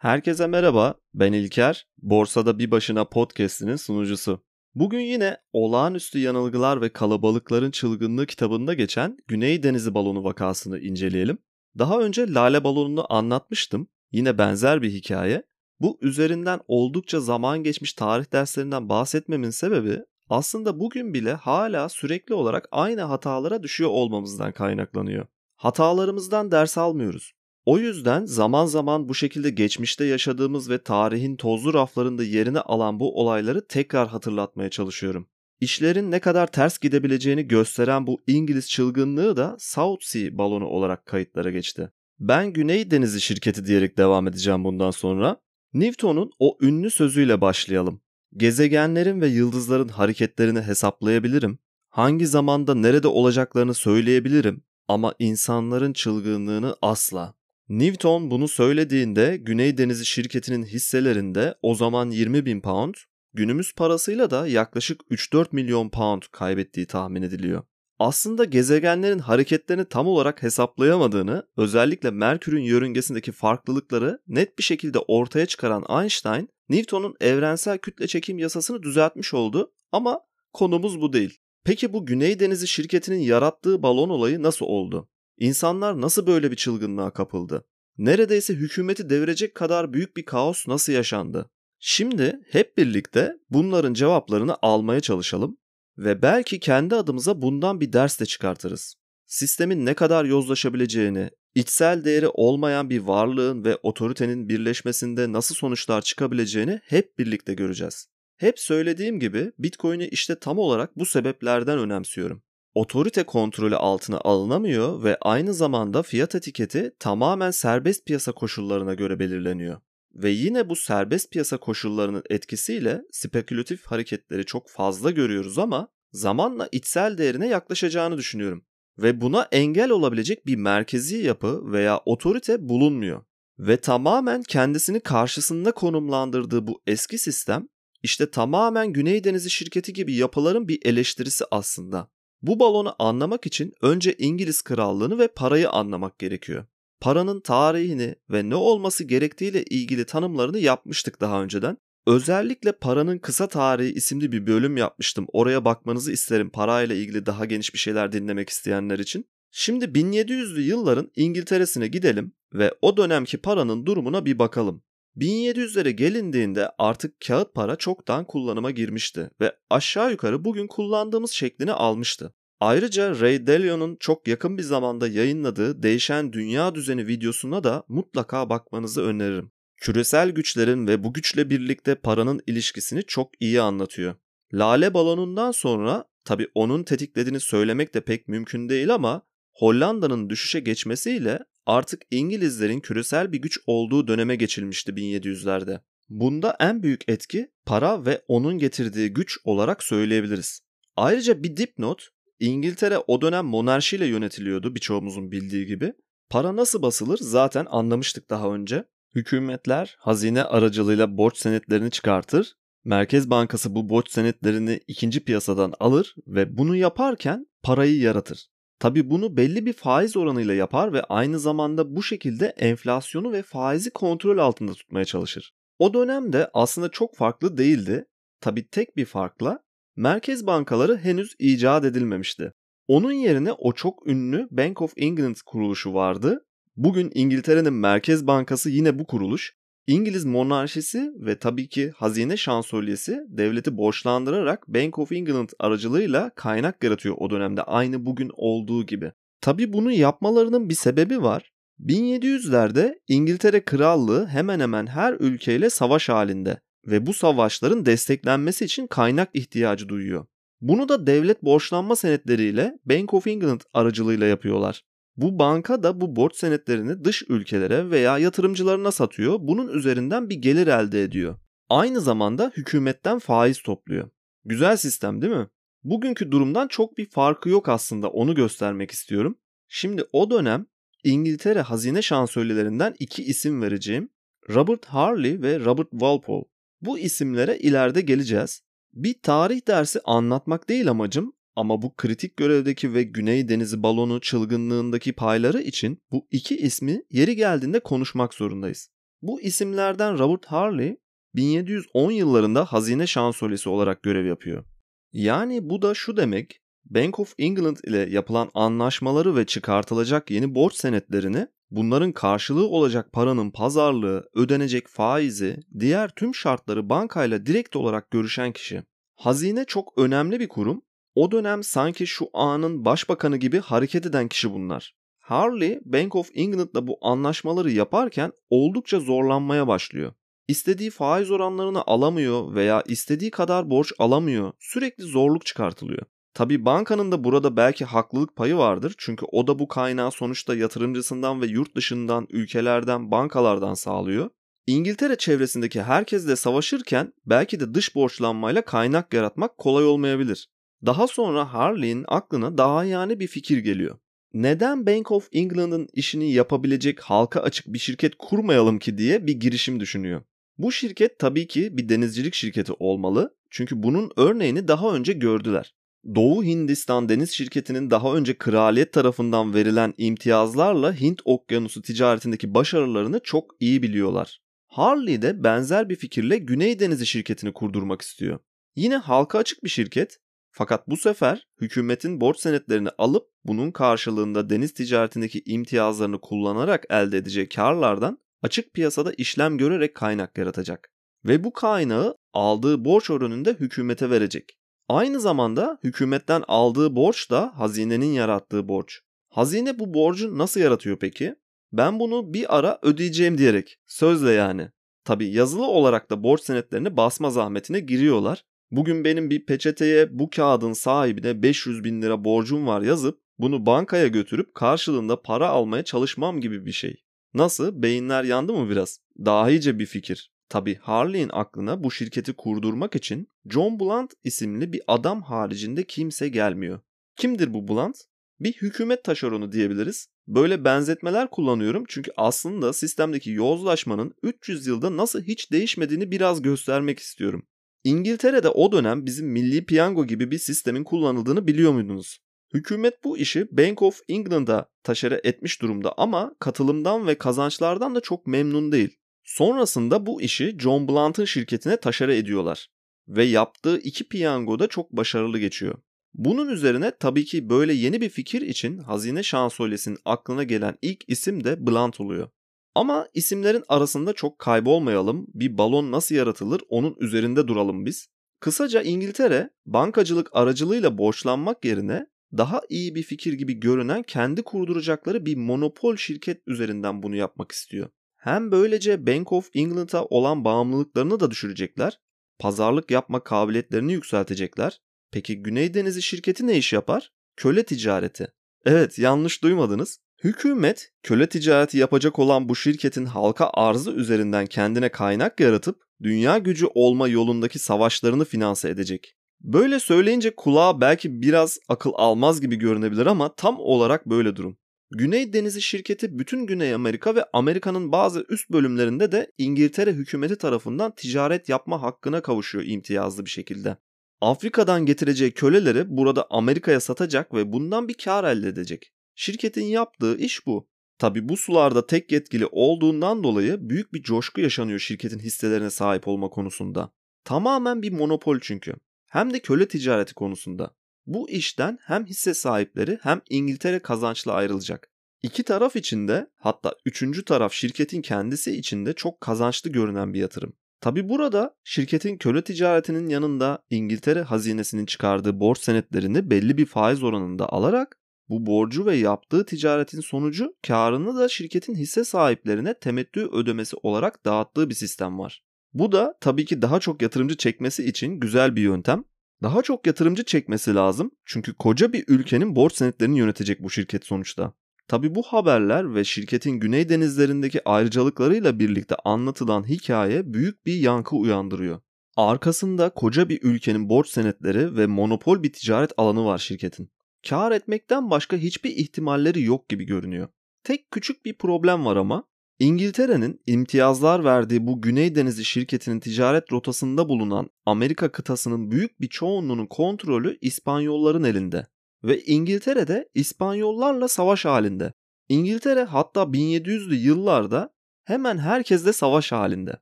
Herkese merhaba, ben İlker, Borsada Bir Başına podcast'inin sunucusu. Bugün yine Olağanüstü Yanılgılar ve Kalabalıkların Çılgınlığı kitabında geçen Güney Denizi balonu vakasını inceleyelim. Daha önce Lale balonunu anlatmıştım, yine benzer bir hikaye. Bu üzerinden oldukça zaman geçmiş tarih derslerinden bahsetmemin sebebi aslında bugün bile hala sürekli olarak aynı hatalara düşüyor olmamızdan kaynaklanıyor. Hatalarımızdan ders almıyoruz. O yüzden zaman zaman bu şekilde geçmişte yaşadığımız ve tarihin tozlu raflarında yerini alan bu olayları tekrar hatırlatmaya çalışıyorum. İşlerin ne kadar ters gidebileceğini gösteren bu İngiliz çılgınlığı da South Sea balonu olarak kayıtlara geçti. Ben Güney Denizi şirketi diyerek devam edeceğim bundan sonra. Newton'un o ünlü sözüyle başlayalım. Gezegenlerin ve yıldızların hareketlerini hesaplayabilirim. Hangi zamanda nerede olacaklarını söyleyebilirim ama insanların çılgınlığını asla. Newton bunu söylediğinde Güney Denizi şirketinin hisselerinde o zaman 20 bin pound, günümüz parasıyla da yaklaşık 3-4 milyon pound kaybettiği tahmin ediliyor. Aslında gezegenlerin hareketlerini tam olarak hesaplayamadığını, özellikle Merkür'ün yörüngesindeki farklılıkları net bir şekilde ortaya çıkaran Einstein, Newton'un evrensel kütle çekim yasasını düzeltmiş oldu ama konumuz bu değil. Peki bu Güney Denizi şirketinin yarattığı balon olayı nasıl oldu? İnsanlar nasıl böyle bir çılgınlığa kapıldı? Neredeyse hükümeti devirecek kadar büyük bir kaos nasıl yaşandı? Şimdi hep birlikte bunların cevaplarını almaya çalışalım ve belki kendi adımıza bundan bir ders de çıkartırız. Sistemin ne kadar yozlaşabileceğini, içsel değeri olmayan bir varlığın ve otoritenin birleşmesinde nasıl sonuçlar çıkabileceğini hep birlikte göreceğiz. Hep söylediğim gibi Bitcoin'i işte tam olarak bu sebeplerden önemsiyorum otorite kontrolü altına alınamıyor ve aynı zamanda fiyat etiketi tamamen serbest piyasa koşullarına göre belirleniyor. Ve yine bu serbest piyasa koşullarının etkisiyle spekülatif hareketleri çok fazla görüyoruz ama zamanla içsel değerine yaklaşacağını düşünüyorum. Ve buna engel olabilecek bir merkezi yapı veya otorite bulunmuyor. Ve tamamen kendisini karşısında konumlandırdığı bu eski sistem işte tamamen Güney Denizi şirketi gibi yapıların bir eleştirisi aslında. Bu balonu anlamak için önce İngiliz krallığını ve parayı anlamak gerekiyor. Paranın tarihini ve ne olması gerektiğiyle ilgili tanımlarını yapmıştık daha önceden. Özellikle paranın kısa tarihi isimli bir bölüm yapmıştım. Oraya bakmanızı isterim parayla ilgili daha geniş bir şeyler dinlemek isteyenler için. Şimdi 1700'lü yılların İngiltere'sine gidelim ve o dönemki paranın durumuna bir bakalım. 1700'lere gelindiğinde artık kağıt para çoktan kullanıma girmişti ve aşağı yukarı bugün kullandığımız şeklini almıştı. Ayrıca Ray Dalio'nun çok yakın bir zamanda yayınladığı Değişen Dünya Düzeni videosuna da mutlaka bakmanızı öneririm. Küresel güçlerin ve bu güçle birlikte paranın ilişkisini çok iyi anlatıyor. Lale balonundan sonra tabi onun tetiklediğini söylemek de pek mümkün değil ama Hollanda'nın düşüşe geçmesiyle artık İngilizlerin küresel bir güç olduğu döneme geçilmişti 1700'lerde. Bunda en büyük etki para ve onun getirdiği güç olarak söyleyebiliriz. Ayrıca bir dipnot, İngiltere o dönem monarşiyle yönetiliyordu birçoğumuzun bildiği gibi. Para nasıl basılır zaten anlamıştık daha önce. Hükümetler hazine aracılığıyla borç senetlerini çıkartır. Merkez Bankası bu borç senetlerini ikinci piyasadan alır ve bunu yaparken parayı yaratır. Tabi bunu belli bir faiz oranıyla yapar ve aynı zamanda bu şekilde enflasyonu ve faizi kontrol altında tutmaya çalışır. O dönemde aslında çok farklı değildi. Tabi tek bir farkla merkez bankaları henüz icat edilmemişti. Onun yerine o çok ünlü Bank of England kuruluşu vardı. Bugün İngiltere'nin merkez bankası yine bu kuruluş İngiliz monarşisi ve tabii ki hazine şansölyesi devleti borçlandırarak Bank of England aracılığıyla kaynak yaratıyor o dönemde aynı bugün olduğu gibi. Tabii bunu yapmalarının bir sebebi var. 1700'lerde İngiltere Krallığı hemen hemen her ülkeyle savaş halinde ve bu savaşların desteklenmesi için kaynak ihtiyacı duyuyor. Bunu da devlet borçlanma senetleriyle Bank of England aracılığıyla yapıyorlar. Bu banka da bu borç senetlerini dış ülkelere veya yatırımcılarına satıyor. Bunun üzerinden bir gelir elde ediyor. Aynı zamanda hükümetten faiz topluyor. Güzel sistem değil mi? Bugünkü durumdan çok bir farkı yok aslında onu göstermek istiyorum. Şimdi o dönem İngiltere hazine şansölyelerinden iki isim vereceğim. Robert Harley ve Robert Walpole. Bu isimlere ileride geleceğiz. Bir tarih dersi anlatmak değil amacım ama bu kritik görevdeki ve Güney Denizi balonu çılgınlığındaki payları için bu iki ismi yeri geldiğinde konuşmak zorundayız. Bu isimlerden Robert Harley 1710 yıllarında hazine şansölyesi olarak görev yapıyor. Yani bu da şu demek, Bank of England ile yapılan anlaşmaları ve çıkartılacak yeni borç senetlerini bunların karşılığı olacak paranın pazarlığı, ödenecek faizi, diğer tüm şartları bankayla direkt olarak görüşen kişi. Hazine çok önemli bir kurum. O dönem sanki şu anın başbakanı gibi hareket eden kişi bunlar. Harley, Bank of England'la bu anlaşmaları yaparken oldukça zorlanmaya başlıyor. İstediği faiz oranlarını alamıyor veya istediği kadar borç alamıyor. Sürekli zorluk çıkartılıyor. Tabi bankanın da burada belki haklılık payı vardır çünkü o da bu kaynağı sonuçta yatırımcısından ve yurt dışından, ülkelerden, bankalardan sağlıyor. İngiltere çevresindeki herkesle savaşırken belki de dış borçlanmayla kaynak yaratmak kolay olmayabilir. Daha sonra Harley'in aklına daha yani bir fikir geliyor. Neden Bank of England'ın işini yapabilecek halka açık bir şirket kurmayalım ki diye bir girişim düşünüyor. Bu şirket tabii ki bir denizcilik şirketi olmalı çünkü bunun örneğini daha önce gördüler. Doğu Hindistan Deniz Şirketi'nin daha önce kraliyet tarafından verilen imtiyazlarla Hint Okyanusu ticaretindeki başarılarını çok iyi biliyorlar. Harley de benzer bir fikirle Güney Denizi şirketini kurdurmak istiyor. Yine halka açık bir şirket fakat bu sefer hükümetin borç senetlerini alıp bunun karşılığında deniz ticaretindeki imtiyazlarını kullanarak elde edeceği karlardan açık piyasada işlem görerek kaynak yaratacak. Ve bu kaynağı aldığı borç oranında hükümete verecek. Aynı zamanda hükümetten aldığı borç da hazinenin yarattığı borç. Hazine bu borcu nasıl yaratıyor peki? Ben bunu bir ara ödeyeceğim diyerek. Sözle yani. Tabi yazılı olarak da borç senetlerini basma zahmetine giriyorlar. Bugün benim bir peçeteye bu kağıdın sahibine 500 bin lira borcum var yazıp bunu bankaya götürüp karşılığında para almaya çalışmam gibi bir şey. Nasıl? Beyinler yandı mı biraz? Dahice bir fikir. Tabi Harley'in aklına bu şirketi kurdurmak için John Blunt isimli bir adam haricinde kimse gelmiyor. Kimdir bu Blunt? Bir hükümet taşeronu diyebiliriz. Böyle benzetmeler kullanıyorum çünkü aslında sistemdeki yozlaşmanın 300 yılda nasıl hiç değişmediğini biraz göstermek istiyorum. İngiltere'de o dönem bizim milli piyango gibi bir sistemin kullanıldığını biliyor muydunuz? Hükümet bu işi Bank of England'a taşere etmiş durumda ama katılımdan ve kazançlardan da çok memnun değil. Sonrasında bu işi John Blunt'ın şirketine taşere ediyorlar ve yaptığı iki piyango da çok başarılı geçiyor. Bunun üzerine tabii ki böyle yeni bir fikir için hazine şansölyesinin aklına gelen ilk isim de Blunt oluyor. Ama isimlerin arasında çok kaybolmayalım, bir balon nasıl yaratılır onun üzerinde duralım biz. Kısaca İngiltere bankacılık aracılığıyla borçlanmak yerine daha iyi bir fikir gibi görünen kendi kurduracakları bir monopol şirket üzerinden bunu yapmak istiyor. Hem böylece Bank of England'a olan bağımlılıklarını da düşürecekler, pazarlık yapma kabiliyetlerini yükseltecekler. Peki Güney Denizi şirketi ne iş yapar? Köle ticareti. Evet yanlış duymadınız. Hükümet köle ticareti yapacak olan bu şirketin halka arzı üzerinden kendine kaynak yaratıp dünya gücü olma yolundaki savaşlarını finanse edecek. Böyle söyleyince kulağa belki biraz akıl almaz gibi görünebilir ama tam olarak böyle durum. Güney Denizi şirketi bütün Güney Amerika ve Amerika'nın bazı üst bölümlerinde de İngiltere hükümeti tarafından ticaret yapma hakkına kavuşuyor imtiyazlı bir şekilde. Afrika'dan getireceği köleleri burada Amerika'ya satacak ve bundan bir kar elde edecek. Şirketin yaptığı iş bu. Tabi bu sularda tek yetkili olduğundan dolayı büyük bir coşku yaşanıyor şirketin hisselerine sahip olma konusunda. Tamamen bir monopol çünkü. Hem de köle ticareti konusunda. Bu işten hem hisse sahipleri hem İngiltere kazançlı ayrılacak. İki taraf içinde hatta üçüncü taraf şirketin kendisi içinde çok kazançlı görünen bir yatırım. Tabi burada şirketin köle ticaretinin yanında İngiltere hazinesinin çıkardığı borç senetlerini belli bir faiz oranında alarak bu borcu ve yaptığı ticaretin sonucu karını da şirketin hisse sahiplerine temettü ödemesi olarak dağıttığı bir sistem var. Bu da tabii ki daha çok yatırımcı çekmesi için güzel bir yöntem. Daha çok yatırımcı çekmesi lazım çünkü koca bir ülkenin borç senetlerini yönetecek bu şirket sonuçta. Tabi bu haberler ve şirketin güney denizlerindeki ayrıcalıklarıyla birlikte anlatılan hikaye büyük bir yankı uyandırıyor. Arkasında koca bir ülkenin borç senetleri ve monopol bir ticaret alanı var şirketin. Kar etmekten başka hiçbir ihtimalleri yok gibi görünüyor. Tek küçük bir problem var ama İngiltere'nin imtiyazlar verdiği bu Güney Denizi şirketinin ticaret rotasında bulunan Amerika kıtasının büyük bir çoğunluğunun kontrolü İspanyolların elinde ve İngiltere'de İspanyollarla savaş halinde. İngiltere hatta 1700'lü yıllarda hemen herkesle savaş halinde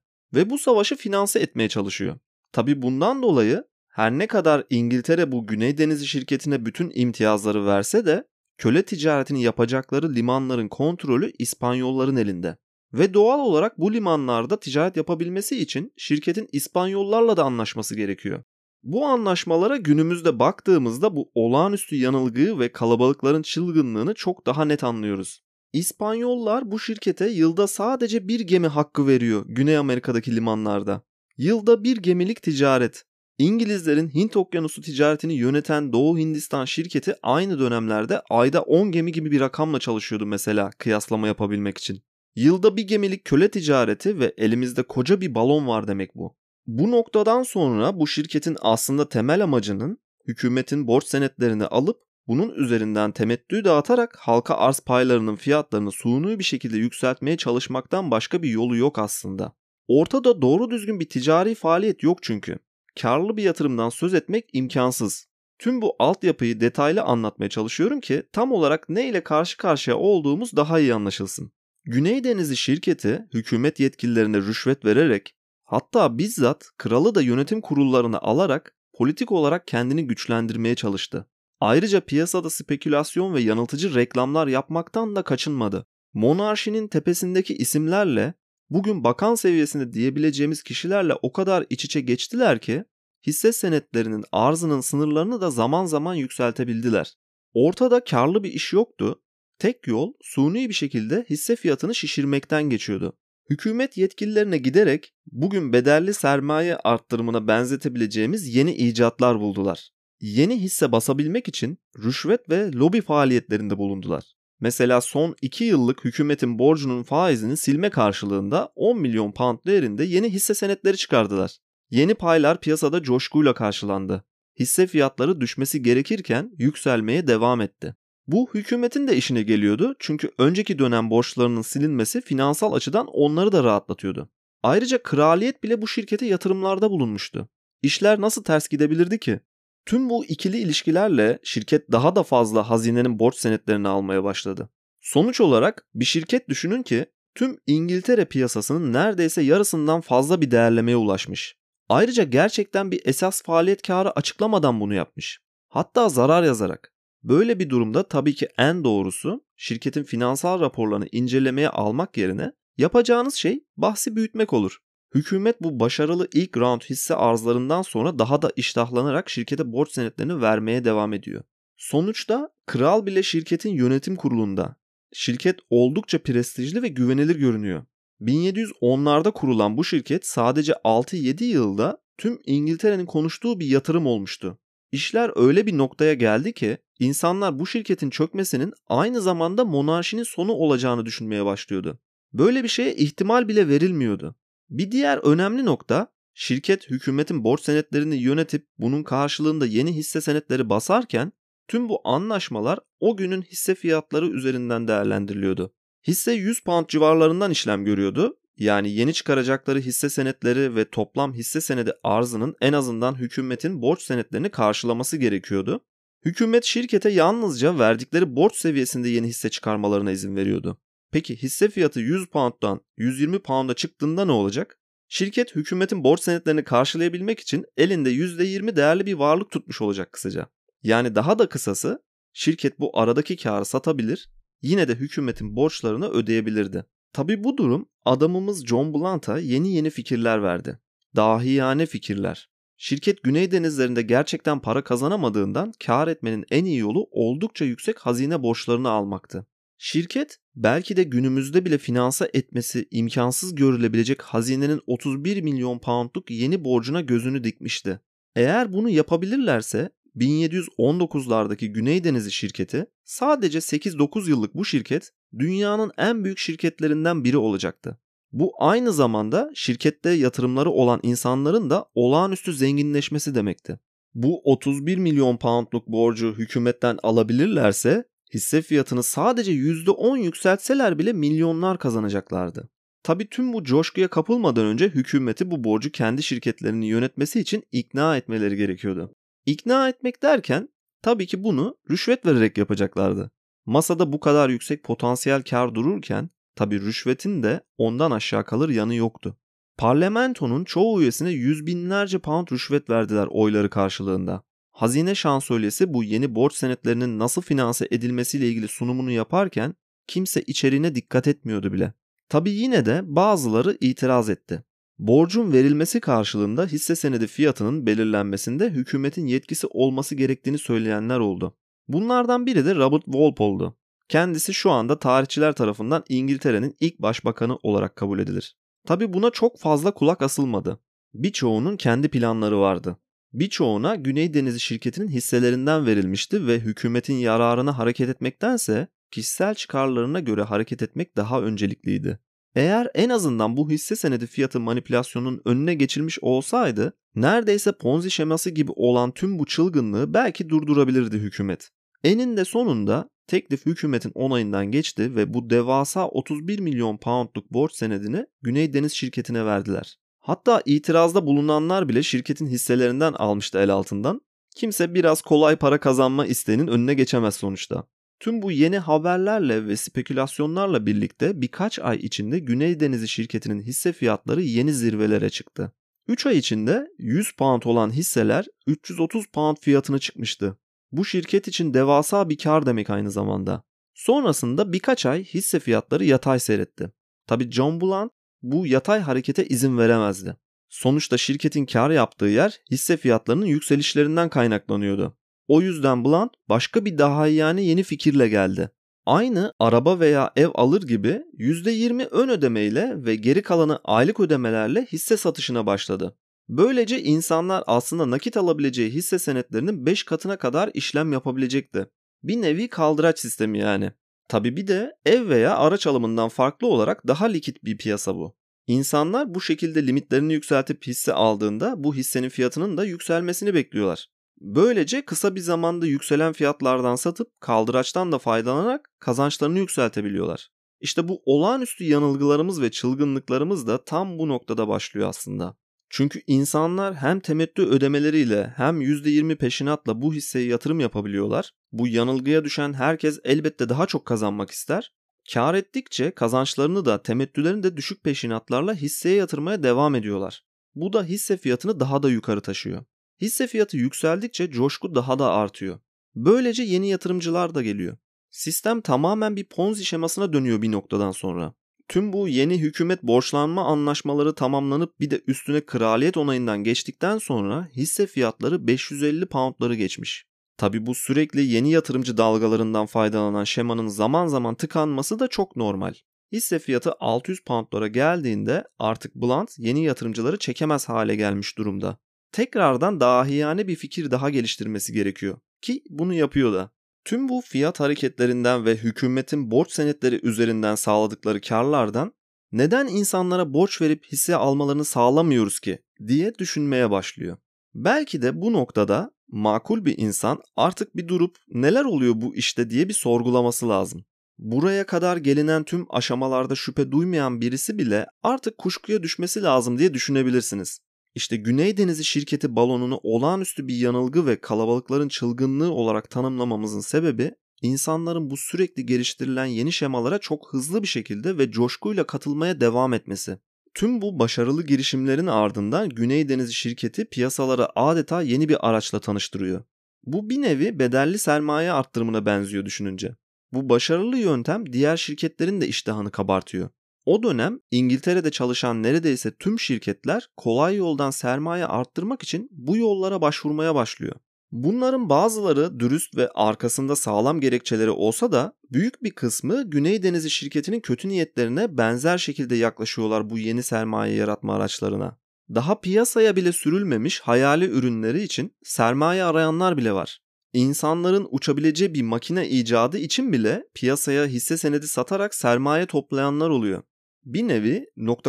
ve bu savaşı finanse etmeye çalışıyor. Tabi bundan dolayı her ne kadar İngiltere bu Güney Denizi şirketine bütün imtiyazları verse de köle ticaretini yapacakları limanların kontrolü İspanyolların elinde. Ve doğal olarak bu limanlarda ticaret yapabilmesi için şirketin İspanyollarla da anlaşması gerekiyor. Bu anlaşmalara günümüzde baktığımızda bu olağanüstü yanılgıyı ve kalabalıkların çılgınlığını çok daha net anlıyoruz. İspanyollar bu şirkete yılda sadece bir gemi hakkı veriyor Güney Amerika'daki limanlarda. Yılda bir gemilik ticaret. İngilizlerin Hint Okyanusu ticaretini yöneten Doğu Hindistan şirketi aynı dönemlerde ayda 10 gemi gibi bir rakamla çalışıyordu mesela kıyaslama yapabilmek için. Yılda bir gemilik köle ticareti ve elimizde koca bir balon var demek bu. Bu noktadan sonra bu şirketin aslında temel amacının hükümetin borç senetlerini alıp bunun üzerinden temettü dağıtarak halka arz paylarının fiyatlarını suni bir şekilde yükseltmeye çalışmaktan başka bir yolu yok aslında. Ortada doğru düzgün bir ticari faaliyet yok çünkü. Karlı bir yatırımdan söz etmek imkansız. Tüm bu altyapıyı detaylı anlatmaya çalışıyorum ki tam olarak ne ile karşı karşıya olduğumuz daha iyi anlaşılsın. Güney Denizi şirketi hükümet yetkililerine rüşvet vererek hatta bizzat kralı da yönetim kurullarına alarak politik olarak kendini güçlendirmeye çalıştı. Ayrıca piyasada spekülasyon ve yanıltıcı reklamlar yapmaktan da kaçınmadı. Monarşinin tepesindeki isimlerle bugün bakan seviyesinde diyebileceğimiz kişilerle o kadar iç içe geçtiler ki hisse senetlerinin arzının sınırlarını da zaman zaman yükseltebildiler. Ortada karlı bir iş yoktu. Tek yol suni bir şekilde hisse fiyatını şişirmekten geçiyordu. Hükümet yetkililerine giderek bugün bedelli sermaye arttırımına benzetebileceğimiz yeni icatlar buldular. Yeni hisse basabilmek için rüşvet ve lobi faaliyetlerinde bulundular. Mesela son 2 yıllık hükümetin borcunun faizini silme karşılığında 10 milyon pound değerinde yeni hisse senetleri çıkardılar. Yeni paylar piyasada coşkuyla karşılandı. Hisse fiyatları düşmesi gerekirken yükselmeye devam etti. Bu hükümetin de işine geliyordu çünkü önceki dönem borçlarının silinmesi finansal açıdan onları da rahatlatıyordu. Ayrıca kraliyet bile bu şirkete yatırımlarda bulunmuştu. İşler nasıl ters gidebilirdi ki? Tüm bu ikili ilişkilerle şirket daha da fazla hazinenin borç senetlerini almaya başladı. Sonuç olarak bir şirket düşünün ki tüm İngiltere piyasasının neredeyse yarısından fazla bir değerlemeye ulaşmış. Ayrıca gerçekten bir esas faaliyet karı açıklamadan bunu yapmış. Hatta zarar yazarak. Böyle bir durumda tabii ki en doğrusu şirketin finansal raporlarını incelemeye almak yerine yapacağınız şey bahsi büyütmek olur. Hükümet bu başarılı ilk round hisse arzlarından sonra daha da iştahlanarak şirkete borç senetlerini vermeye devam ediyor. Sonuçta kral bile şirketin yönetim kurulunda. Şirket oldukça prestijli ve güvenilir görünüyor. 1710'larda kurulan bu şirket sadece 6-7 yılda tüm İngiltere'nin konuştuğu bir yatırım olmuştu. İşler öyle bir noktaya geldi ki insanlar bu şirketin çökmesinin aynı zamanda monarşinin sonu olacağını düşünmeye başlıyordu. Böyle bir şeye ihtimal bile verilmiyordu. Bir diğer önemli nokta şirket hükümetin borç senetlerini yönetip bunun karşılığında yeni hisse senetleri basarken tüm bu anlaşmalar o günün hisse fiyatları üzerinden değerlendiriliyordu. Hisse 100 pound civarlarından işlem görüyordu. Yani yeni çıkaracakları hisse senetleri ve toplam hisse senedi arzının en azından hükümetin borç senetlerini karşılaması gerekiyordu. Hükümet şirkete yalnızca verdikleri borç seviyesinde yeni hisse çıkarmalarına izin veriyordu. Peki hisse fiyatı 100 pound'dan 120 pound'a çıktığında ne olacak? Şirket hükümetin borç senetlerini karşılayabilmek için elinde %20 değerli bir varlık tutmuş olacak kısaca. Yani daha da kısası şirket bu aradaki karı satabilir, yine de hükümetin borçlarını ödeyebilirdi. Tabi bu durum adamımız John Blunt'a yeni yeni fikirler verdi. Dahiyane fikirler. Şirket Güney denizlerinde gerçekten para kazanamadığından kar etmenin en iyi yolu oldukça yüksek hazine borçlarını almaktı. Şirket belki de günümüzde bile finansa etmesi imkansız görülebilecek hazinenin 31 milyon poundluk yeni borcuna gözünü dikmişti. Eğer bunu yapabilirlerse 1719'lardaki Güney Denizi şirketi sadece 8-9 yıllık bu şirket dünyanın en büyük şirketlerinden biri olacaktı. Bu aynı zamanda şirkette yatırımları olan insanların da olağanüstü zenginleşmesi demekti. Bu 31 milyon poundluk borcu hükümetten alabilirlerse hisse fiyatını sadece %10 yükseltseler bile milyonlar kazanacaklardı. Tabi tüm bu coşkuya kapılmadan önce hükümeti bu borcu kendi şirketlerini yönetmesi için ikna etmeleri gerekiyordu. İkna etmek derken tabii ki bunu rüşvet vererek yapacaklardı. Masada bu kadar yüksek potansiyel kar dururken Tabi rüşvetin de ondan aşağı kalır yanı yoktu. Parlamentonun çoğu üyesine yüz binlerce pound rüşvet verdiler oyları karşılığında. Hazine şansölyesi bu yeni borç senetlerinin nasıl finanse edilmesiyle ilgili sunumunu yaparken kimse içeriğine dikkat etmiyordu bile. Tabi yine de bazıları itiraz etti. Borcun verilmesi karşılığında hisse senedi fiyatının belirlenmesinde hükümetin yetkisi olması gerektiğini söyleyenler oldu. Bunlardan biri de Robert Walpole'du. Kendisi şu anda tarihçiler tarafından İngiltere'nin ilk başbakanı olarak kabul edilir. Tabi buna çok fazla kulak asılmadı. Birçoğunun kendi planları vardı. Birçoğuna Güney Denizi şirketinin hisselerinden verilmişti ve hükümetin yararına hareket etmektense kişisel çıkarlarına göre hareket etmek daha öncelikliydi. Eğer en azından bu hisse senedi fiyatı manipülasyonun önüne geçilmiş olsaydı neredeyse Ponzi şeması gibi olan tüm bu çılgınlığı belki durdurabilirdi hükümet. Eninde sonunda teklif hükümetin onayından geçti ve bu devasa 31 milyon poundluk borç senedini Güney Deniz şirketine verdiler. Hatta itirazda bulunanlar bile şirketin hisselerinden almıştı el altından. Kimse biraz kolay para kazanma isteğinin önüne geçemez sonuçta. Tüm bu yeni haberlerle ve spekülasyonlarla birlikte birkaç ay içinde Güney Denizi şirketinin hisse fiyatları yeni zirvelere çıktı. 3 ay içinde 100 pound olan hisseler 330 pound fiyatına çıkmıştı. Bu şirket için devasa bir kar demek aynı zamanda. Sonrasında birkaç ay hisse fiyatları yatay seyretti. Tabi John Blunt bu yatay harekete izin veremezdi. Sonuçta şirketin kar yaptığı yer hisse fiyatlarının yükselişlerinden kaynaklanıyordu. O yüzden Blunt başka bir daha yani yeni fikirle geldi. Aynı araba veya ev alır gibi %20 ön ödemeyle ve geri kalanı aylık ödemelerle hisse satışına başladı. Böylece insanlar aslında nakit alabileceği hisse senetlerinin 5 katına kadar işlem yapabilecekti. Bir nevi kaldıraç sistemi yani. Tabi bir de ev veya araç alımından farklı olarak daha likit bir piyasa bu. İnsanlar bu şekilde limitlerini yükseltip hisse aldığında bu hissenin fiyatının da yükselmesini bekliyorlar. Böylece kısa bir zamanda yükselen fiyatlardan satıp kaldıraçtan da faydalanarak kazançlarını yükseltebiliyorlar. İşte bu olağanüstü yanılgılarımız ve çılgınlıklarımız da tam bu noktada başlıyor aslında. Çünkü insanlar hem temettü ödemeleriyle hem %20 peşinatla bu hisseye yatırım yapabiliyorlar. Bu yanılgıya düşen herkes elbette daha çok kazanmak ister. Kar ettikçe kazançlarını da temettülerini de düşük peşinatlarla hisseye yatırmaya devam ediyorlar. Bu da hisse fiyatını daha da yukarı taşıyor. Hisse fiyatı yükseldikçe coşku daha da artıyor. Böylece yeni yatırımcılar da geliyor. Sistem tamamen bir ponzi şemasına dönüyor bir noktadan sonra. Tüm bu yeni hükümet borçlanma anlaşmaları tamamlanıp bir de üstüne kraliyet onayından geçtikten sonra hisse fiyatları 550 poundları geçmiş. Tabi bu sürekli yeni yatırımcı dalgalarından faydalanan şemanın zaman zaman tıkanması da çok normal. Hisse fiyatı 600 poundlara geldiğinde artık Blunt yeni yatırımcıları çekemez hale gelmiş durumda. Tekrardan dahiyane bir fikir daha geliştirmesi gerekiyor. Ki bunu yapıyor da. Tüm bu fiyat hareketlerinden ve hükümetin borç senetleri üzerinden sağladıkları karlardan neden insanlara borç verip hisse almalarını sağlamıyoruz ki diye düşünmeye başlıyor. Belki de bu noktada makul bir insan artık bir durup neler oluyor bu işte diye bir sorgulaması lazım. Buraya kadar gelinen tüm aşamalarda şüphe duymayan birisi bile artık kuşkuya düşmesi lazım diye düşünebilirsiniz. İşte Güney Denizi şirketi balonunu olağanüstü bir yanılgı ve kalabalıkların çılgınlığı olarak tanımlamamızın sebebi insanların bu sürekli geliştirilen yeni şemalara çok hızlı bir şekilde ve coşkuyla katılmaya devam etmesi. Tüm bu başarılı girişimlerin ardından Güney Denizi şirketi piyasalara adeta yeni bir araçla tanıştırıyor. Bu bir nevi bedelli sermaye arttırımına benziyor düşününce. Bu başarılı yöntem diğer şirketlerin de iştahını kabartıyor. O dönem İngiltere'de çalışan neredeyse tüm şirketler kolay yoldan sermaye arttırmak için bu yollara başvurmaya başlıyor. Bunların bazıları dürüst ve arkasında sağlam gerekçeleri olsa da büyük bir kısmı Güney Denizi şirketinin kötü niyetlerine benzer şekilde yaklaşıyorlar bu yeni sermaye yaratma araçlarına. Daha piyasaya bile sürülmemiş hayali ürünleri için sermaye arayanlar bile var. İnsanların uçabileceği bir makine icadı için bile piyasaya hisse senedi satarak sermaye toplayanlar oluyor bir nevi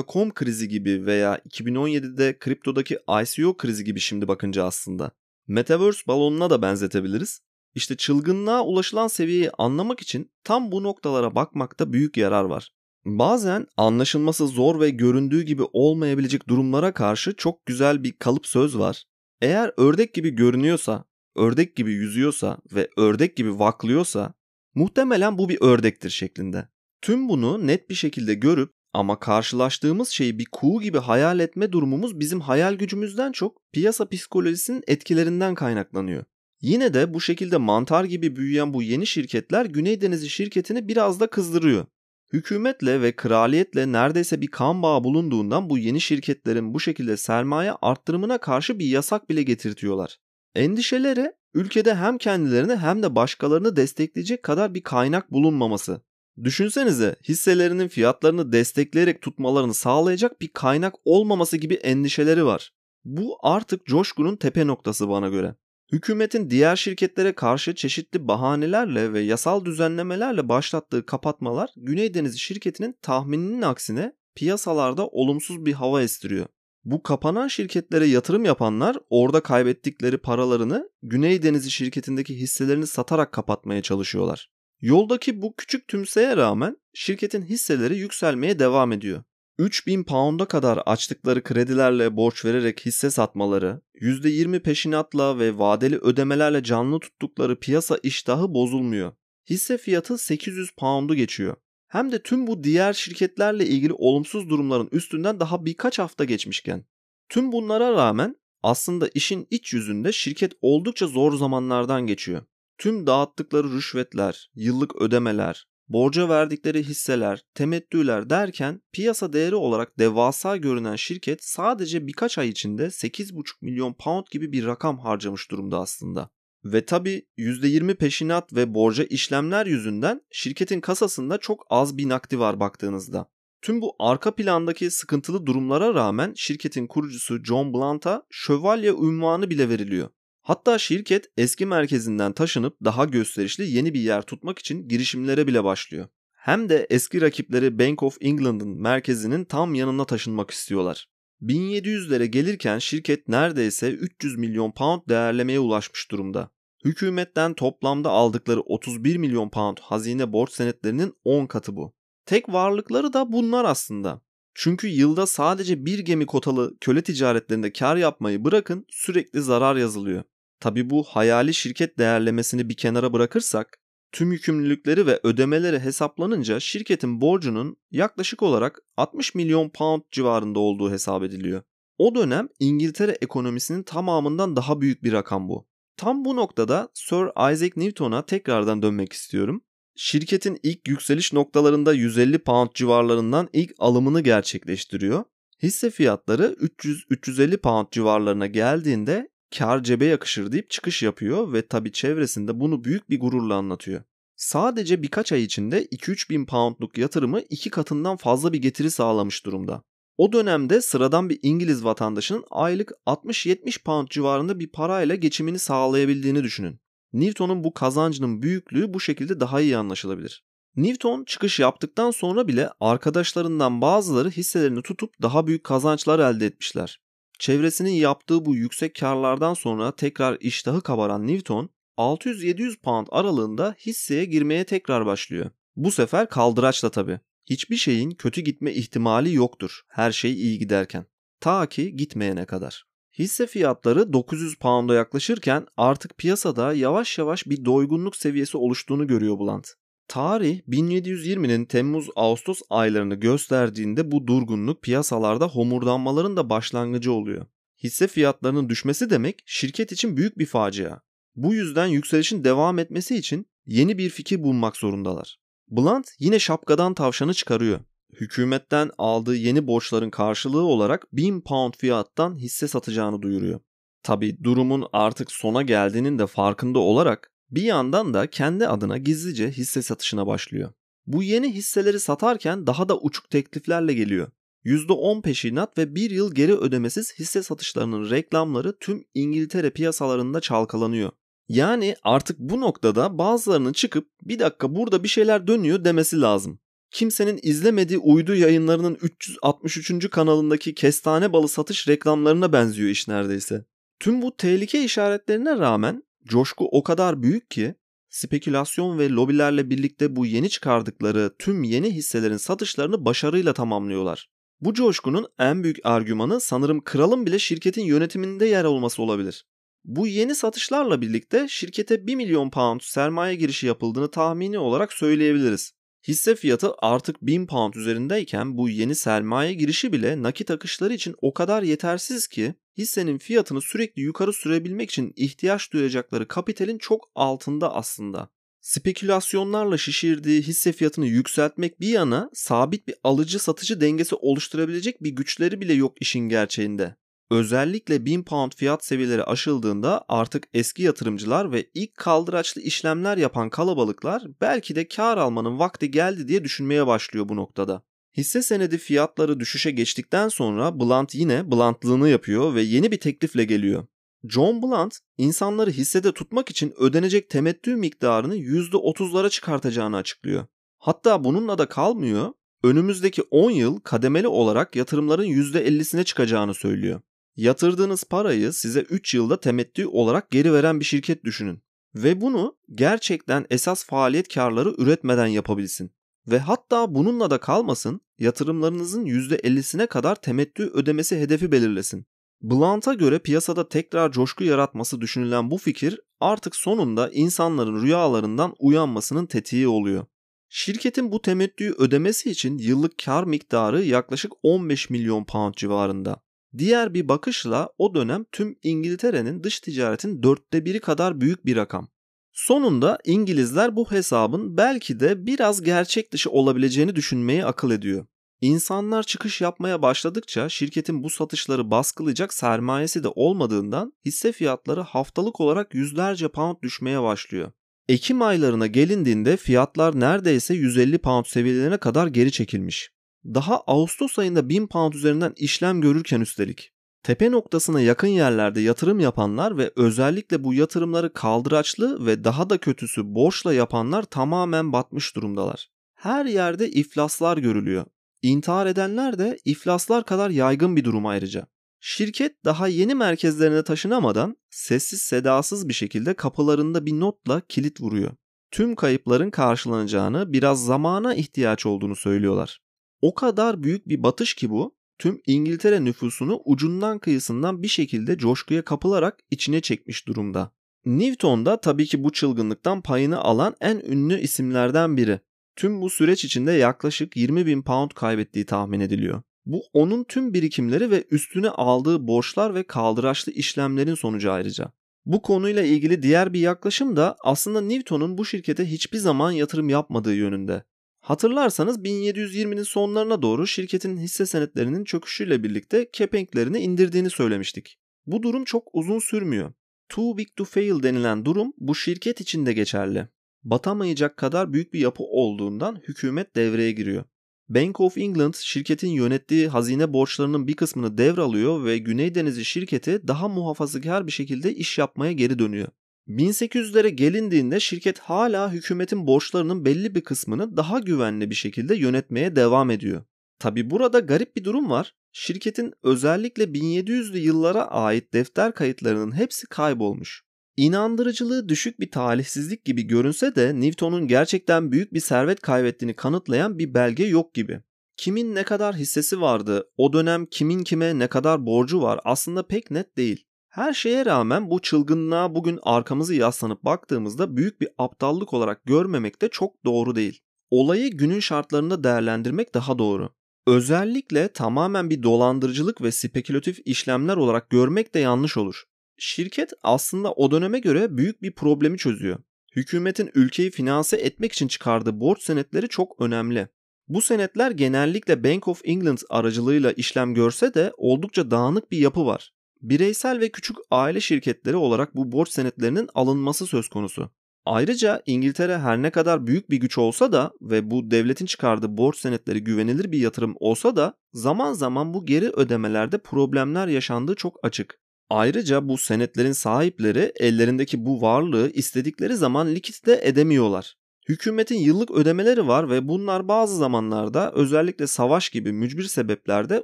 .com krizi gibi veya 2017'de kriptodaki ICO krizi gibi şimdi bakınca aslında. Metaverse balonuna da benzetebiliriz. İşte çılgınlığa ulaşılan seviyeyi anlamak için tam bu noktalara bakmakta büyük yarar var. Bazen anlaşılması zor ve göründüğü gibi olmayabilecek durumlara karşı çok güzel bir kalıp söz var. Eğer ördek gibi görünüyorsa, ördek gibi yüzüyorsa ve ördek gibi vaklıyorsa muhtemelen bu bir ördektir şeklinde. Tüm bunu net bir şekilde görüp ama karşılaştığımız şeyi bir kuğu gibi hayal etme durumumuz bizim hayal gücümüzden çok piyasa psikolojisinin etkilerinden kaynaklanıyor. Yine de bu şekilde mantar gibi büyüyen bu yeni şirketler Güney Denizi şirketini biraz da kızdırıyor. Hükümetle ve kraliyetle neredeyse bir kan bağı bulunduğundan bu yeni şirketlerin bu şekilde sermaye arttırımına karşı bir yasak bile getirtiyorlar. Endişeleri ülkede hem kendilerini hem de başkalarını destekleyecek kadar bir kaynak bulunmaması. Düşünsenize hisselerinin fiyatlarını destekleyerek tutmalarını sağlayacak bir kaynak olmaması gibi endişeleri var. Bu artık coşkunun tepe noktası bana göre. Hükümetin diğer şirketlere karşı çeşitli bahanelerle ve yasal düzenlemelerle başlattığı kapatmalar Güney Denizi şirketinin tahmininin aksine piyasalarda olumsuz bir hava estiriyor. Bu kapanan şirketlere yatırım yapanlar orada kaybettikleri paralarını Güney Denizi şirketindeki hisselerini satarak kapatmaya çalışıyorlar. Yoldaki bu küçük tümseye rağmen şirketin hisseleri yükselmeye devam ediyor. 3000 pound'a kadar açtıkları kredilerle borç vererek hisse satmaları, %20 peşinatla ve vadeli ödemelerle canlı tuttukları piyasa iştahı bozulmuyor. Hisse fiyatı 800 pound'u geçiyor. Hem de tüm bu diğer şirketlerle ilgili olumsuz durumların üstünden daha birkaç hafta geçmişken. Tüm bunlara rağmen aslında işin iç yüzünde şirket oldukça zor zamanlardan geçiyor. Tüm dağıttıkları rüşvetler, yıllık ödemeler, borca verdikleri hisseler, temettüler derken piyasa değeri olarak devasa görünen şirket sadece birkaç ay içinde 8,5 milyon pound gibi bir rakam harcamış durumda aslında. Ve tabi %20 peşinat ve borca işlemler yüzünden şirketin kasasında çok az bir nakdi var baktığınızda. Tüm bu arka plandaki sıkıntılı durumlara rağmen şirketin kurucusu John Blunt'a şövalye unvanı bile veriliyor. Hatta şirket eski merkezinden taşınıp daha gösterişli yeni bir yer tutmak için girişimlere bile başlıyor. Hem de eski rakipleri Bank of England'ın merkezinin tam yanına taşınmak istiyorlar. 1700'lere gelirken şirket neredeyse 300 milyon pound değerlemeye ulaşmış durumda. Hükümetten toplamda aldıkları 31 milyon pound hazine borç senetlerinin 10 katı bu. Tek varlıkları da bunlar aslında. Çünkü yılda sadece bir gemi kotalı köle ticaretlerinde kar yapmayı bırakın sürekli zarar yazılıyor. Tabi bu hayali şirket değerlemesini bir kenara bırakırsak tüm yükümlülükleri ve ödemeleri hesaplanınca şirketin borcunun yaklaşık olarak 60 milyon pound civarında olduğu hesap ediliyor. O dönem İngiltere ekonomisinin tamamından daha büyük bir rakam bu. Tam bu noktada Sir Isaac Newton'a tekrardan dönmek istiyorum. Şirketin ilk yükseliş noktalarında 150 pound civarlarından ilk alımını gerçekleştiriyor. Hisse fiyatları 300-350 pound civarlarına geldiğinde kar cebe yakışır deyip çıkış yapıyor ve tabi çevresinde bunu büyük bir gururla anlatıyor. Sadece birkaç ay içinde 2-3 bin poundluk yatırımı iki katından fazla bir getiri sağlamış durumda. O dönemde sıradan bir İngiliz vatandaşının aylık 60-70 pound civarında bir parayla geçimini sağlayabildiğini düşünün. Newton'un bu kazancının büyüklüğü bu şekilde daha iyi anlaşılabilir. Newton çıkış yaptıktan sonra bile arkadaşlarından bazıları hisselerini tutup daha büyük kazançlar elde etmişler. Çevresinin yaptığı bu yüksek karlardan sonra tekrar iştahı kabaran Newton 600-700 pound aralığında hisseye girmeye tekrar başlıyor. Bu sefer kaldıraçla tabi. Hiçbir şeyin kötü gitme ihtimali yoktur her şey iyi giderken. Ta ki gitmeyene kadar. Hisse fiyatları 900 pound'a yaklaşırken artık piyasada yavaş yavaş bir doygunluk seviyesi oluştuğunu görüyor Blunt. Tarih 1720'nin Temmuz-Ağustos aylarını gösterdiğinde bu durgunluk piyasalarda homurdanmaların da başlangıcı oluyor. Hisse fiyatlarının düşmesi demek şirket için büyük bir facia. Bu yüzden yükselişin devam etmesi için yeni bir fikir bulmak zorundalar. Blunt yine şapkadan tavşanı çıkarıyor. Hükümetten aldığı yeni borçların karşılığı olarak 1000 pound fiyattan hisse satacağını duyuruyor. Tabi durumun artık sona geldiğinin de farkında olarak bir yandan da kendi adına gizlice hisse satışına başlıyor. Bu yeni hisseleri satarken daha da uçuk tekliflerle geliyor. %10 peşinat ve 1 yıl geri ödemesiz hisse satışlarının reklamları tüm İngiltere piyasalarında çalkalanıyor. Yani artık bu noktada bazılarının çıkıp bir dakika burada bir şeyler dönüyor demesi lazım. Kimsenin izlemediği uydu yayınlarının 363. kanalındaki kestane balı satış reklamlarına benziyor iş neredeyse. Tüm bu tehlike işaretlerine rağmen coşku o kadar büyük ki spekülasyon ve lobilerle birlikte bu yeni çıkardıkları tüm yeni hisselerin satışlarını başarıyla tamamlıyorlar. Bu coşkunun en büyük argümanı sanırım kralın bile şirketin yönetiminde yer olması olabilir. Bu yeni satışlarla birlikte şirkete 1 milyon pound sermaye girişi yapıldığını tahmini olarak söyleyebiliriz. Hisse fiyatı artık 1000 pound üzerindeyken bu yeni sermaye girişi bile nakit akışları için o kadar yetersiz ki hissenin fiyatını sürekli yukarı sürebilmek için ihtiyaç duyacakları kapitalin çok altında aslında. Spekülasyonlarla şişirdiği hisse fiyatını yükseltmek bir yana sabit bir alıcı satıcı dengesi oluşturabilecek bir güçleri bile yok işin gerçeğinde. Özellikle 1000 pound fiyat seviyeleri aşıldığında artık eski yatırımcılar ve ilk kaldıraçlı işlemler yapan kalabalıklar belki de kar almanın vakti geldi diye düşünmeye başlıyor bu noktada. Hisse senedi fiyatları düşüşe geçtikten sonra Blunt yine Blunt'lığını yapıyor ve yeni bir teklifle geliyor. John Blunt insanları hissede tutmak için ödenecek temettü miktarını %30'lara çıkartacağını açıklıyor. Hatta bununla da kalmıyor, önümüzdeki 10 yıl kademeli olarak yatırımların %50'sine çıkacağını söylüyor. Yatırdığınız parayı size 3 yılda temettü olarak geri veren bir şirket düşünün. Ve bunu gerçekten esas faaliyet karları üretmeden yapabilsin. Ve hatta bununla da kalmasın, yatırımlarınızın %50'sine kadar temettü ödemesi hedefi belirlesin. Blunt'a göre piyasada tekrar coşku yaratması düşünülen bu fikir artık sonunda insanların rüyalarından uyanmasının tetiği oluyor. Şirketin bu temettüyü ödemesi için yıllık kar miktarı yaklaşık 15 milyon pound civarında. Diğer bir bakışla o dönem tüm İngiltere'nin dış ticaretin dörtte biri kadar büyük bir rakam. Sonunda İngilizler bu hesabın belki de biraz gerçek dışı olabileceğini düşünmeyi akıl ediyor. İnsanlar çıkış yapmaya başladıkça şirketin bu satışları baskılayacak sermayesi de olmadığından hisse fiyatları haftalık olarak yüzlerce pound düşmeye başlıyor. Ekim aylarına gelindiğinde fiyatlar neredeyse 150 pound seviyelerine kadar geri çekilmiş. Daha Ağustos ayında 1000 pound üzerinden işlem görürken üstelik. Tepe noktasına yakın yerlerde yatırım yapanlar ve özellikle bu yatırımları kaldıraçlı ve daha da kötüsü borçla yapanlar tamamen batmış durumdalar. Her yerde iflaslar görülüyor. İntihar edenler de iflaslar kadar yaygın bir durum ayrıca. Şirket daha yeni merkezlerine taşınamadan sessiz sedasız bir şekilde kapılarında bir notla kilit vuruyor. Tüm kayıpların karşılanacağını, biraz zamana ihtiyaç olduğunu söylüyorlar. O kadar büyük bir batış ki bu, tüm İngiltere nüfusunu ucundan kıyısından bir şekilde coşkuya kapılarak içine çekmiş durumda. Newton da tabii ki bu çılgınlıktan payını alan en ünlü isimlerden biri. Tüm bu süreç içinde yaklaşık 20 bin pound kaybettiği tahmin ediliyor. Bu onun tüm birikimleri ve üstüne aldığı borçlar ve kaldıraçlı işlemlerin sonucu ayrıca. Bu konuyla ilgili diğer bir yaklaşım da aslında Newton'un bu şirkete hiçbir zaman yatırım yapmadığı yönünde. Hatırlarsanız 1720'nin sonlarına doğru şirketin hisse senetlerinin çöküşüyle birlikte kepenklerini indirdiğini söylemiştik. Bu durum çok uzun sürmüyor. Too big to fail denilen durum bu şirket için de geçerli. Batamayacak kadar büyük bir yapı olduğundan hükümet devreye giriyor. Bank of England şirketin yönettiği hazine borçlarının bir kısmını devralıyor ve Güney Denizi şirketi daha muhafazakar bir şekilde iş yapmaya geri dönüyor. 1800'lere gelindiğinde şirket hala hükümetin borçlarının belli bir kısmını daha güvenli bir şekilde yönetmeye devam ediyor. Tabi burada garip bir durum var. Şirketin özellikle 1700'lü yıllara ait defter kayıtlarının hepsi kaybolmuş. İnandırıcılığı düşük bir talihsizlik gibi görünse de Newton'un gerçekten büyük bir servet kaybettiğini kanıtlayan bir belge yok gibi. Kimin ne kadar hissesi vardı, o dönem kimin kime ne kadar borcu var aslında pek net değil. Her şeye rağmen bu çılgınlığa bugün arkamızı yaslanıp baktığımızda büyük bir aptallık olarak görmemek de çok doğru değil. Olayı günün şartlarında değerlendirmek daha doğru. Özellikle tamamen bir dolandırıcılık ve spekülatif işlemler olarak görmek de yanlış olur. Şirket aslında o döneme göre büyük bir problemi çözüyor. Hükümetin ülkeyi finanse etmek için çıkardığı borç senetleri çok önemli. Bu senetler genellikle Bank of England aracılığıyla işlem görse de oldukça dağınık bir yapı var. Bireysel ve küçük aile şirketleri olarak bu borç senetlerinin alınması söz konusu. Ayrıca İngiltere her ne kadar büyük bir güç olsa da ve bu devletin çıkardığı borç senetleri güvenilir bir yatırım olsa da zaman zaman bu geri ödemelerde problemler yaşandığı çok açık. Ayrıca bu senetlerin sahipleri ellerindeki bu varlığı istedikleri zaman likitte edemiyorlar. Hükümetin yıllık ödemeleri var ve bunlar bazı zamanlarda özellikle savaş gibi mücbir sebeplerde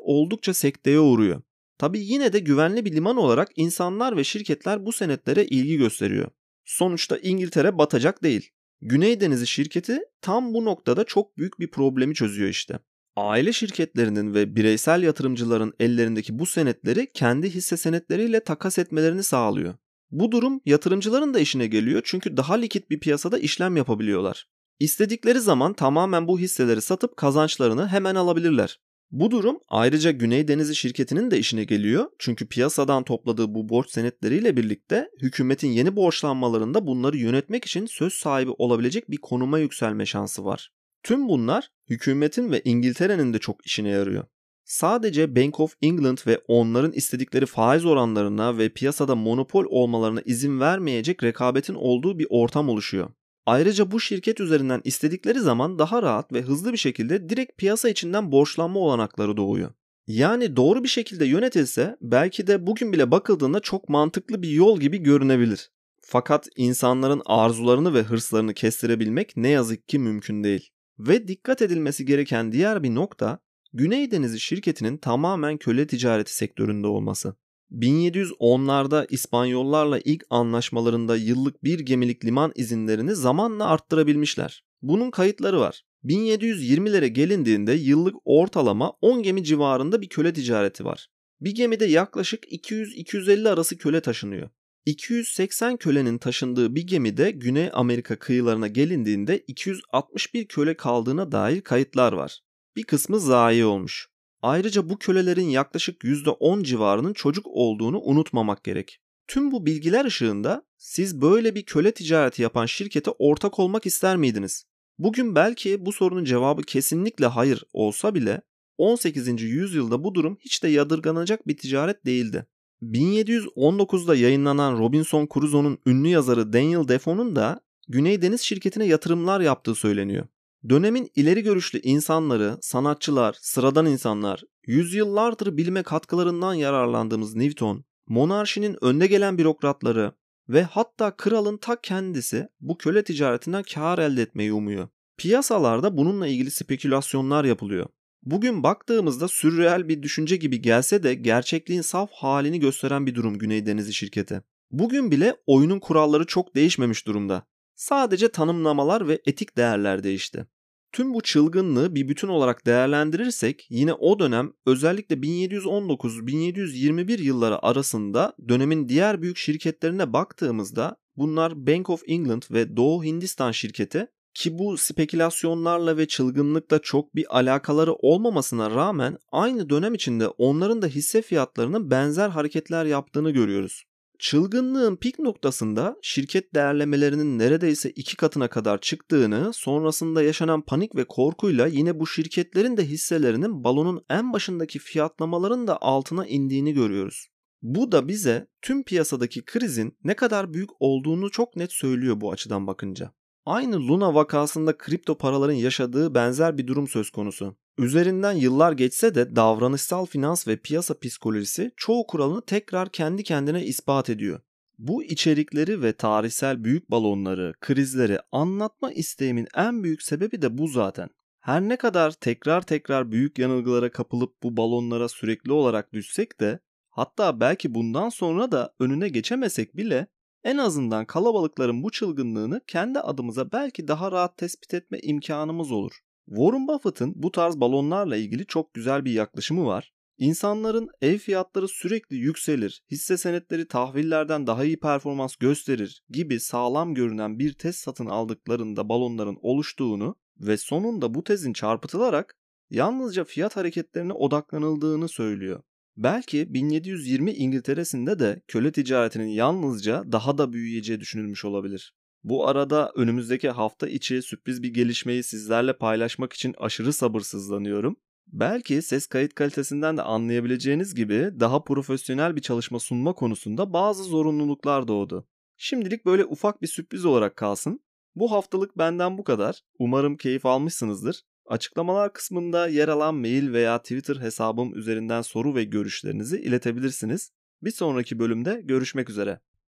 oldukça sekteye uğruyor. Tabi yine de güvenli bir liman olarak insanlar ve şirketler bu senetlere ilgi gösteriyor. Sonuçta İngiltere batacak değil. Güney Denizi şirketi tam bu noktada çok büyük bir problemi çözüyor işte. Aile şirketlerinin ve bireysel yatırımcıların ellerindeki bu senetleri kendi hisse senetleriyle takas etmelerini sağlıyor. Bu durum yatırımcıların da işine geliyor çünkü daha likit bir piyasada işlem yapabiliyorlar. İstedikleri zaman tamamen bu hisseleri satıp kazançlarını hemen alabilirler. Bu durum ayrıca Güney Denizi şirketinin de işine geliyor. Çünkü piyasadan topladığı bu borç senetleriyle birlikte hükümetin yeni borçlanmalarında bunları yönetmek için söz sahibi olabilecek bir konuma yükselme şansı var. Tüm bunlar hükümetin ve İngiltere'nin de çok işine yarıyor. Sadece Bank of England ve onların istedikleri faiz oranlarına ve piyasada monopol olmalarına izin vermeyecek rekabetin olduğu bir ortam oluşuyor. Ayrıca bu şirket üzerinden istedikleri zaman daha rahat ve hızlı bir şekilde direkt piyasa içinden borçlanma olanakları doğuyor. Yani doğru bir şekilde yönetilse belki de bugün bile bakıldığında çok mantıklı bir yol gibi görünebilir. Fakat insanların arzularını ve hırslarını kestirebilmek ne yazık ki mümkün değil. Ve dikkat edilmesi gereken diğer bir nokta Güney Denizi şirketinin tamamen köle ticareti sektöründe olması. 1710'larda İspanyollarla ilk anlaşmalarında yıllık bir gemilik liman izinlerini zamanla arttırabilmişler. Bunun kayıtları var. 1720'lere gelindiğinde yıllık ortalama 10 gemi civarında bir köle ticareti var. Bir gemide yaklaşık 200-250 arası köle taşınıyor. 280 kölenin taşındığı bir gemide Güney Amerika kıyılarına gelindiğinde 261 köle kaldığına dair kayıtlar var. Bir kısmı zayi olmuş. Ayrıca bu kölelerin yaklaşık %10 civarının çocuk olduğunu unutmamak gerek. Tüm bu bilgiler ışığında siz böyle bir köle ticareti yapan şirkete ortak olmak ister miydiniz? Bugün belki bu sorunun cevabı kesinlikle hayır olsa bile 18. yüzyılda bu durum hiç de yadırganacak bir ticaret değildi. 1719'da yayınlanan Robinson Crusoe'nun ünlü yazarı Daniel Defoe'nun da Güney Deniz şirketine yatırımlar yaptığı söyleniyor. Dönemin ileri görüşlü insanları, sanatçılar, sıradan insanlar, yüzyıllardır bilime katkılarından yararlandığımız Newton, monarşinin önde gelen bürokratları ve hatta kralın ta kendisi bu köle ticaretinden kar elde etmeyi umuyor. Piyasalarda bununla ilgili spekülasyonlar yapılıyor. Bugün baktığımızda sürreel bir düşünce gibi gelse de gerçekliğin saf halini gösteren bir durum Güney Denizi şirketi. Bugün bile oyunun kuralları çok değişmemiş durumda. Sadece tanımlamalar ve etik değerler değişti. Tüm bu çılgınlığı bir bütün olarak değerlendirirsek yine o dönem özellikle 1719-1721 yılları arasında dönemin diğer büyük şirketlerine baktığımızda bunlar Bank of England ve Doğu Hindistan şirketi ki bu spekülasyonlarla ve çılgınlıkla çok bir alakaları olmamasına rağmen aynı dönem içinde onların da hisse fiyatlarının benzer hareketler yaptığını görüyoruz. Çılgınlığın pik noktasında şirket değerlemelerinin neredeyse iki katına kadar çıktığını, sonrasında yaşanan panik ve korkuyla yine bu şirketlerin de hisselerinin balonun en başındaki fiyatlamaların da altına indiğini görüyoruz. Bu da bize tüm piyasadaki krizin ne kadar büyük olduğunu çok net söylüyor bu açıdan bakınca. Aynı Luna vakasında kripto paraların yaşadığı benzer bir durum söz konusu. Üzerinden yıllar geçse de davranışsal finans ve piyasa psikolojisi çoğu kuralını tekrar kendi kendine ispat ediyor. Bu içerikleri ve tarihsel büyük balonları, krizleri anlatma isteğimin en büyük sebebi de bu zaten. Her ne kadar tekrar tekrar büyük yanılgılara kapılıp bu balonlara sürekli olarak düşsek de hatta belki bundan sonra da önüne geçemesek bile en azından kalabalıkların bu çılgınlığını kendi adımıza belki daha rahat tespit etme imkanımız olur. Warren Buffett'ın bu tarz balonlarla ilgili çok güzel bir yaklaşımı var. İnsanların ev fiyatları sürekli yükselir, hisse senetleri tahvillerden daha iyi performans gösterir gibi sağlam görünen bir tez satın aldıklarında balonların oluştuğunu ve sonunda bu tezin çarpıtılarak yalnızca fiyat hareketlerine odaklanıldığını söylüyor. Belki 1720 İngiltere'sinde de köle ticaretinin yalnızca daha da büyüyeceği düşünülmüş olabilir. Bu arada önümüzdeki hafta içi sürpriz bir gelişmeyi sizlerle paylaşmak için aşırı sabırsızlanıyorum. Belki ses kayıt kalitesinden de anlayabileceğiniz gibi daha profesyonel bir çalışma sunma konusunda bazı zorunluluklar doğdu. Şimdilik böyle ufak bir sürpriz olarak kalsın. Bu haftalık benden bu kadar. Umarım keyif almışsınızdır. Açıklamalar kısmında yer alan mail veya Twitter hesabım üzerinden soru ve görüşlerinizi iletebilirsiniz. Bir sonraki bölümde görüşmek üzere.